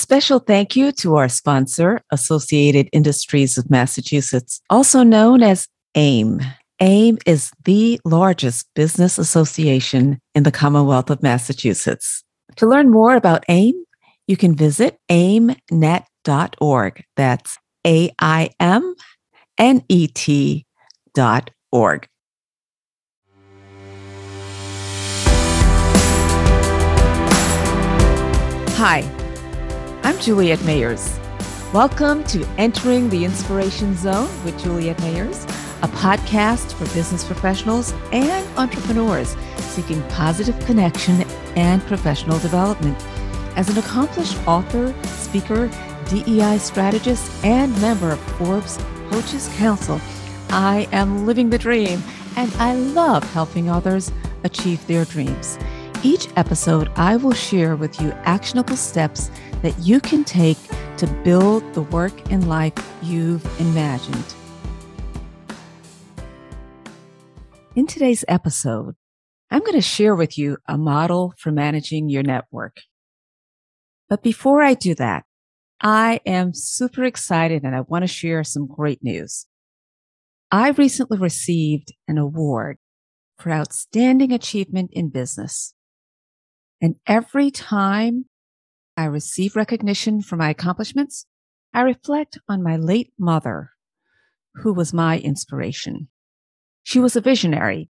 special thank you to our sponsor, Associated Industries of Massachusetts, also known as AIM. AIM is the largest business association in the Commonwealth of Massachusetts. To learn more about AIM, you can visit aimnet.org. That's A I M N E T dot org. Hi, I'm Juliette Mayers. Welcome to Entering the Inspiration Zone with Juliette Mayers, a podcast for business professionals and entrepreneurs seeking positive connection and professional development. As an accomplished author, speaker, DEI strategist, and member of Forbes Coaches Council, I am living the dream and I love helping others achieve their dreams. Each episode, I will share with you actionable steps that you can take to build the work and life you've imagined. In today's episode, I'm going to share with you a model for managing your network. But before I do that, I am super excited and I want to share some great news. I recently received an award for outstanding achievement in business. And every time I receive recognition for my accomplishments, I reflect on my late mother, who was my inspiration. She was a visionary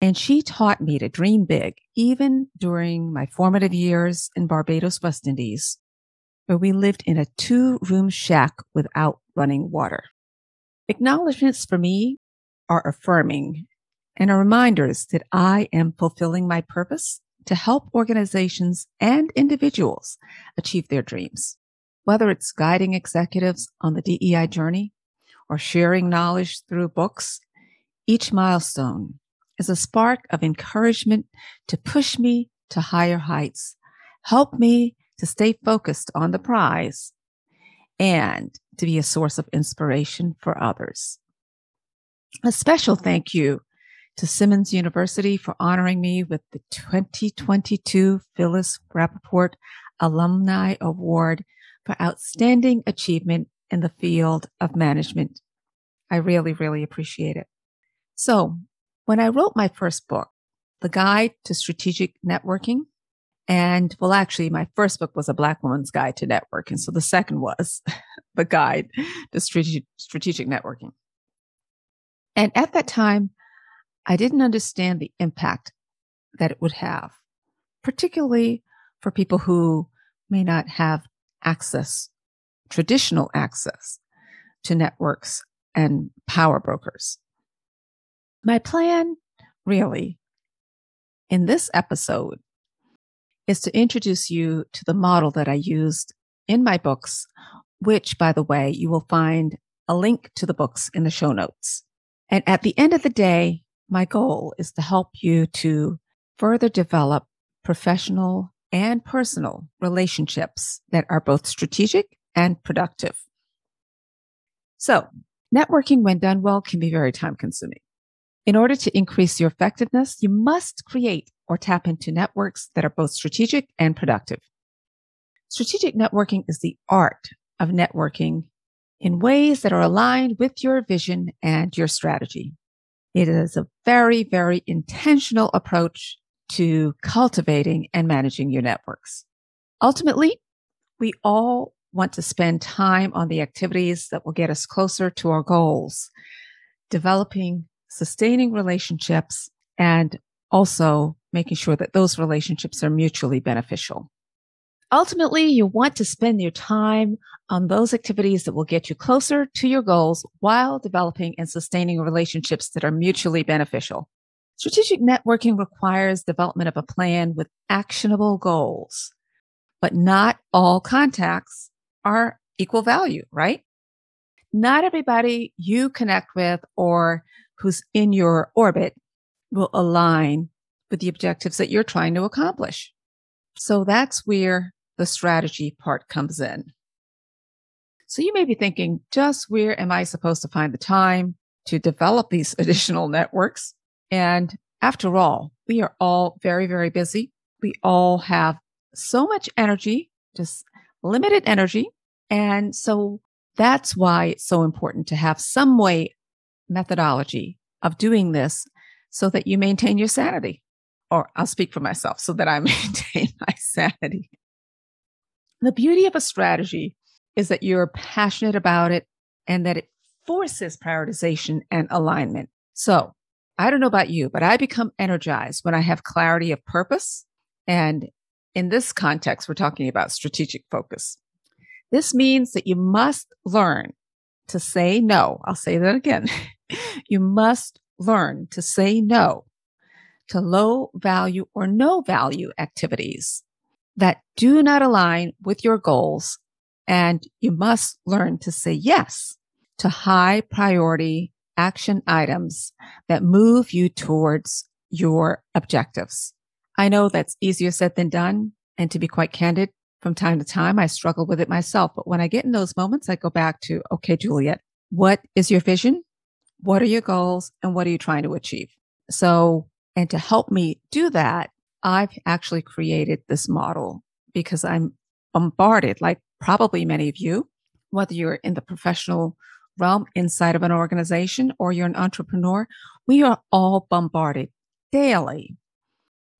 and she taught me to dream big, even during my formative years in Barbados, West Indies, where we lived in a two room shack without running water. Acknowledgements for me are affirming and are reminders that I am fulfilling my purpose to help organizations and individuals achieve their dreams. Whether it's guiding executives on the DEI journey or sharing knowledge through books, each milestone is a spark of encouragement to push me to higher heights, help me to stay focused on the prize, and to be a source of inspiration for others. A special thank you to Simmons University for honoring me with the 2022 Phyllis Rappaport Alumni Award for Outstanding Achievement in the Field of Management. I really, really appreciate it. So, when I wrote my first book, The Guide to Strategic Networking, and well, actually, my first book was A Black Woman's Guide to Networking. So the second was The Guide to Strategic, Strategic Networking. And at that time, I didn't understand the impact that it would have, particularly for people who may not have access, traditional access to networks and power brokers. My plan, really, in this episode is to introduce you to the model that I used in my books, which, by the way, you will find a link to the books in the show notes. And at the end of the day, my goal is to help you to further develop professional and personal relationships that are both strategic and productive. So, networking, when done well, can be very time consuming. In order to increase your effectiveness, you must create or tap into networks that are both strategic and productive. Strategic networking is the art of networking in ways that are aligned with your vision and your strategy. It is a very, very intentional approach to cultivating and managing your networks. Ultimately, we all want to spend time on the activities that will get us closer to our goals, developing, sustaining relationships, and also making sure that those relationships are mutually beneficial. Ultimately, you want to spend your time on those activities that will get you closer to your goals while developing and sustaining relationships that are mutually beneficial. Strategic networking requires development of a plan with actionable goals, but not all contacts are equal value, right? Not everybody you connect with or who's in your orbit will align with the objectives that you're trying to accomplish. So that's where the strategy part comes in. So you may be thinking, just where am I supposed to find the time to develop these additional networks? And after all, we are all very, very busy. We all have so much energy just limited energy. And so that's why it's so important to have some way methodology of doing this so that you maintain your sanity. Or I'll speak for myself so that I maintain my sanity. The beauty of a strategy is that you're passionate about it and that it forces prioritization and alignment. So I don't know about you, but I become energized when I have clarity of purpose. And in this context, we're talking about strategic focus. This means that you must learn to say no. I'll say that again. you must learn to say no to low value or no value activities that do not align with your goals. And you must learn to say yes to high priority action items that move you towards your objectives. I know that's easier said than done. And to be quite candid, from time to time, I struggle with it myself. But when I get in those moments, I go back to, okay, Juliette, what is your vision? What are your goals? And what are you trying to achieve? So, and to help me do that, I've actually created this model because I'm bombarded, like probably many of you, whether you're in the professional realm inside of an organization or you're an entrepreneur, we are all bombarded daily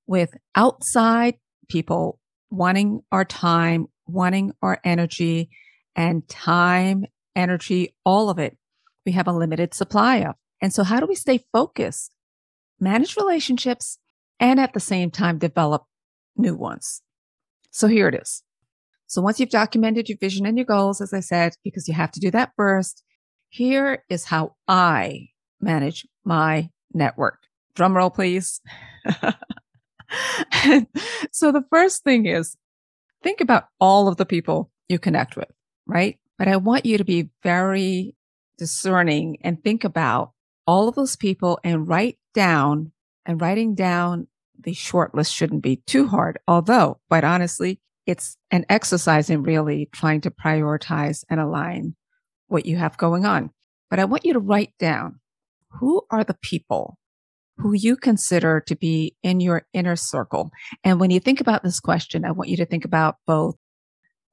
with outside people wanting our time, wanting our energy and time, energy, all of it. We have a limited supply of. And so how do we stay focused, manage relationships, and at the same time develop new ones? So here it is. So once you've documented your vision and your goals, as I said, because you have to do that first, here is how I manage my network. Drum roll, please. so the first thing is think about all of the people you connect with, right? But I want you to be very discerning and think about all of those people and write down and writing down the short list shouldn't be too hard. Although quite honestly, it's an exercise in really trying to prioritize and align what you have going on. But I want you to write down who are the people who you consider to be in your inner circle. And when you think about this question, I want you to think about both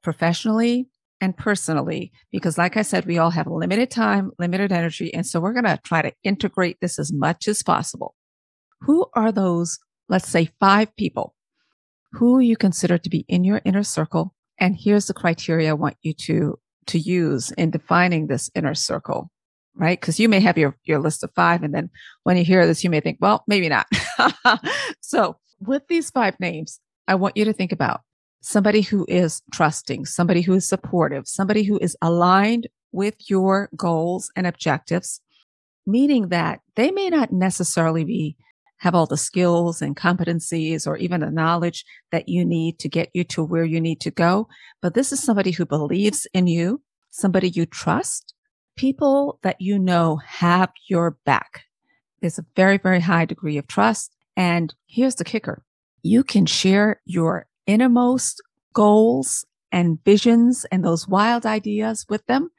professionally and personally, because like I said, we all have limited time, limited energy. And so we're going to try to integrate this as much as possible. Who are those, let's say five people who you consider to be in your inner circle? And here's the criteria I want you to, to use in defining this inner circle right? Because you may have your, your list of five. And then when you hear this, you may think, well, maybe not. so with these five names, I want you to think about somebody who is trusting, somebody who is supportive, somebody who is aligned with your goals and objectives, meaning that they may not necessarily be have all the skills and competencies or even the knowledge that you need to get you to where you need to go. But this is somebody who believes in you, somebody you trust, people that you know have your back. There's a very, very high degree of trust. And here's the kicker. You can share your innermost goals and visions and those wild ideas with them.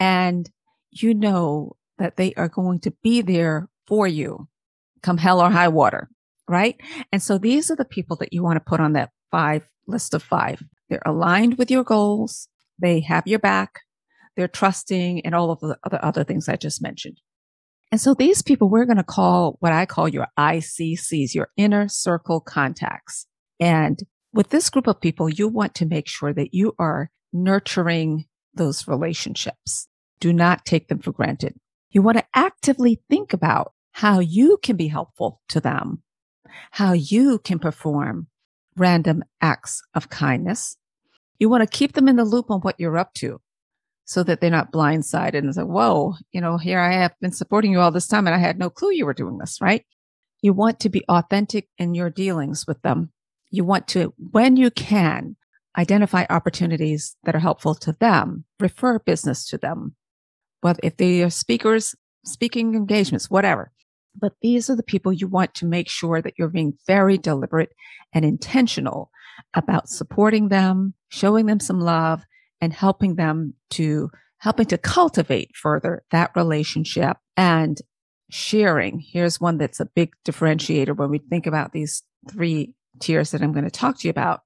And you know that they are going to be there for you come hell or high water. Right. And so these are the people that you want to put on that five list of five. They're aligned with your goals. They have your back they're trusting and all of the other, other things I just mentioned. And so these people we're going to call what I call your ICCs, your inner circle contacts. And with this group of people, you want to make sure that you are nurturing those relationships. Do not take them for granted. You want to actively think about how you can be helpful to them, how you can perform random acts of kindness. You want to keep them in the loop on what you're up to so that they're not blindsided and say, whoa, you know, here I have been supporting you all this time and I had no clue you were doing this, right? You want to be authentic in your dealings with them. You want to, when you can, identify opportunities that are helpful to them, refer business to them, whether if they are speakers, speaking engagements, whatever. But these are the people you want to make sure that you're being very deliberate and intentional about supporting them, showing them some love, and helping them to helping to cultivate further that relationship and sharing. Here's one that's a big differentiator when we think about these three tiers that I'm going to talk to you about.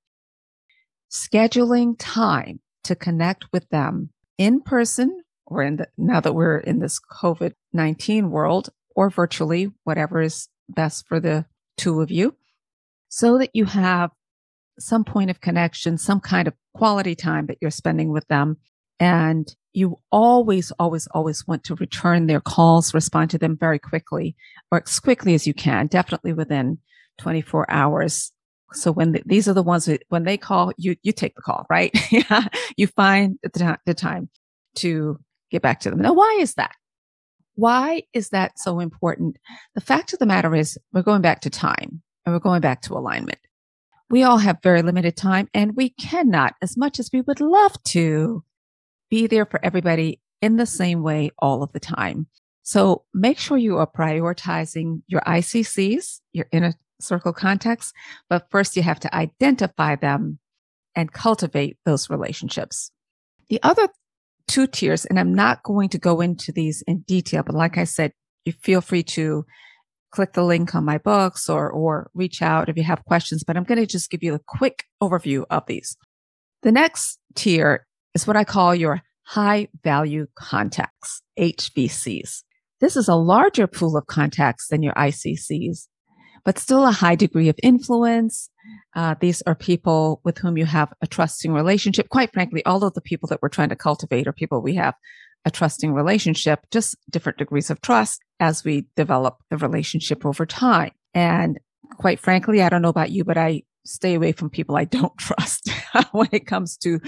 scheduling time to connect with them in person or in the, now that we're in this COVID 19 world or virtually, whatever is best for the two of you, so that you have some point of connection, some kind of quality time that you're spending with them. And you always, always, always want to return their calls, respond to them very quickly or as quickly as you can, definitely within 24 hours. So when the, these are the ones that when they call, you, you take the call, right? yeah. You find the, the time to get back to them. Now, why is that? Why is that so important? The fact of the matter is we're going back to time and we're going back to alignment. We all have very limited time and we cannot, as much as we would love to, be there for everybody in the same way all of the time. So make sure you are prioritizing your ICCs, your inner circle contacts, but first you have to identify them and cultivate those relationships. The other two tiers, and I'm not going to go into these in detail, but like I said, you feel free to click the link on my books or, or reach out if you have questions, but I'm going to just give you a quick overview of these. The next tier is what I call your high value contacts, HVCs. This is a larger pool of contacts than your ICCs, but still a high degree of influence. Uh, these are people with whom you have a trusting relationship. Quite frankly, all of the people that we're trying to cultivate are people we have a trusting relationship, just different degrees of trust as we develop the relationship over time. And quite frankly, I don't know about you, but I stay away from people I don't trust when it comes to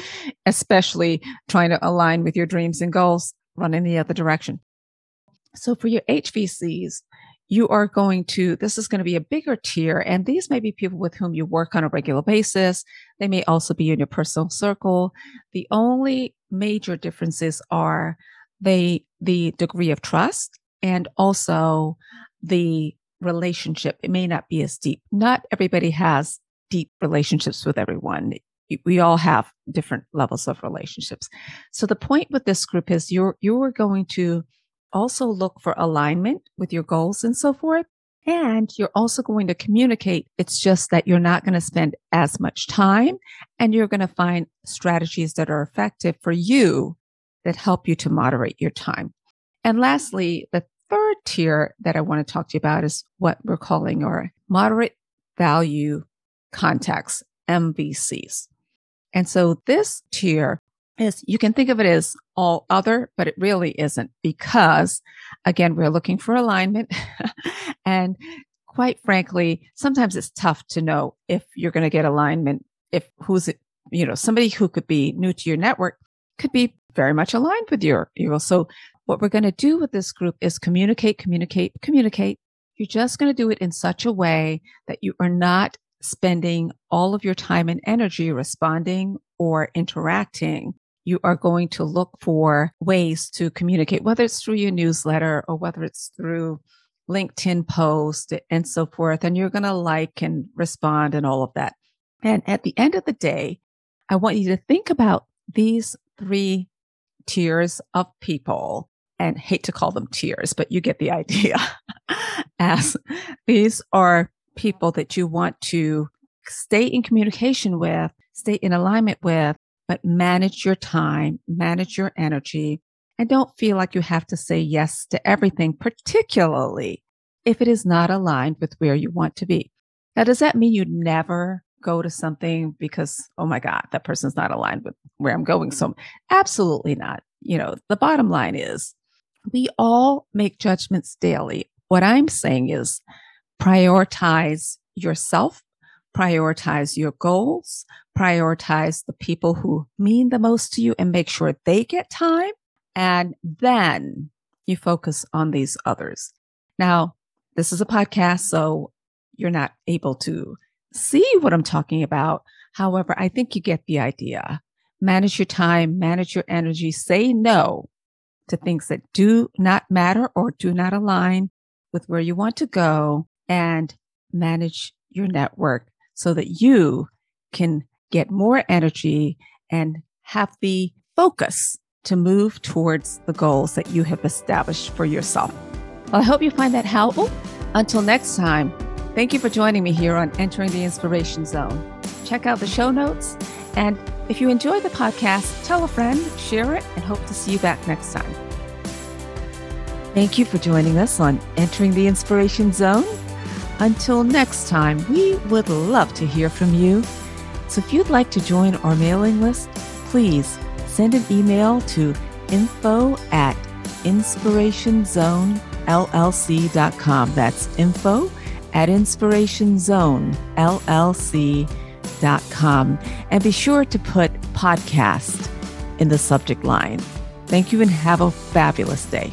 especially trying to align with your dreams and goals, run in the other direction. So for your HVCs, you are going to, this is going to be a bigger tier. And these may be people with whom you work on a regular basis. They may also be in your personal circle. The only major differences are they, the degree of trust and also the relationship. It may not be as deep. Not everybody has deep relationships with everyone. We all have different levels of relationships. So the point with this group is you're, you're going to also look for alignment with your goals and so forth. And you're also going to communicate. It's just that you're not going to spend as much time and you're going to find strategies that are effective for you that help you to moderate your time. And lastly, the third tier that I want to talk to you about is what we're calling our moderate value contacts, MVCs. And so this tier is you can think of it as all other, but it really isn't because again, we're looking for alignment. and quite frankly, sometimes it's tough to know if you're going to get alignment, if who's, you know, somebody who could be new to your network could be very much aligned with your, you so what we're going to do with this group is communicate, communicate, communicate. You're just going to do it in such a way that you are not spending all of your time and energy responding or interacting you are going to look for ways to communicate, whether it's through your newsletter or whether it's through LinkedIn post and so forth. And you're going to like and respond and all of that. And at the end of the day, I want you to think about these three tiers of people and hate to call them tiers, but you get the idea as these are people that you want to stay in communication with, stay in alignment with, but manage your time, manage your energy, and don't feel like you have to say yes to everything, particularly if it is not aligned with where you want to be. Now, does that mean you never go to something because, oh my God, that person's not aligned with where I'm going? So, absolutely not. You know, the bottom line is we all make judgments daily. What I'm saying is prioritize yourself prioritize your goals, prioritize the people who mean the most to you and make sure they get time. And then you focus on these others. Now, this is a podcast, so you're not able to see what I'm talking about. However, I think you get the idea. Manage your time, manage your energy, say no to things that do not matter or do not align with where you want to go and manage your network so that you can get more energy and have the focus to move towards the goals that you have established for yourself. Well, I hope you find that helpful. Until next time, thank you for joining me here on Entering the Inspiration Zone. Check out the show notes And if you enjoy the podcast, tell a friend, share it, and hope to see you back next time. Thank you for joining us on Entering the Inspiration Zone. Until next time, we would love to hear from you. So if you'd like to join our mailing list, please send an email to info at inspirationzonellc.com. That's info at inspirationzonellc.com. And be sure to put podcast in the subject line. Thank you and have a fabulous day.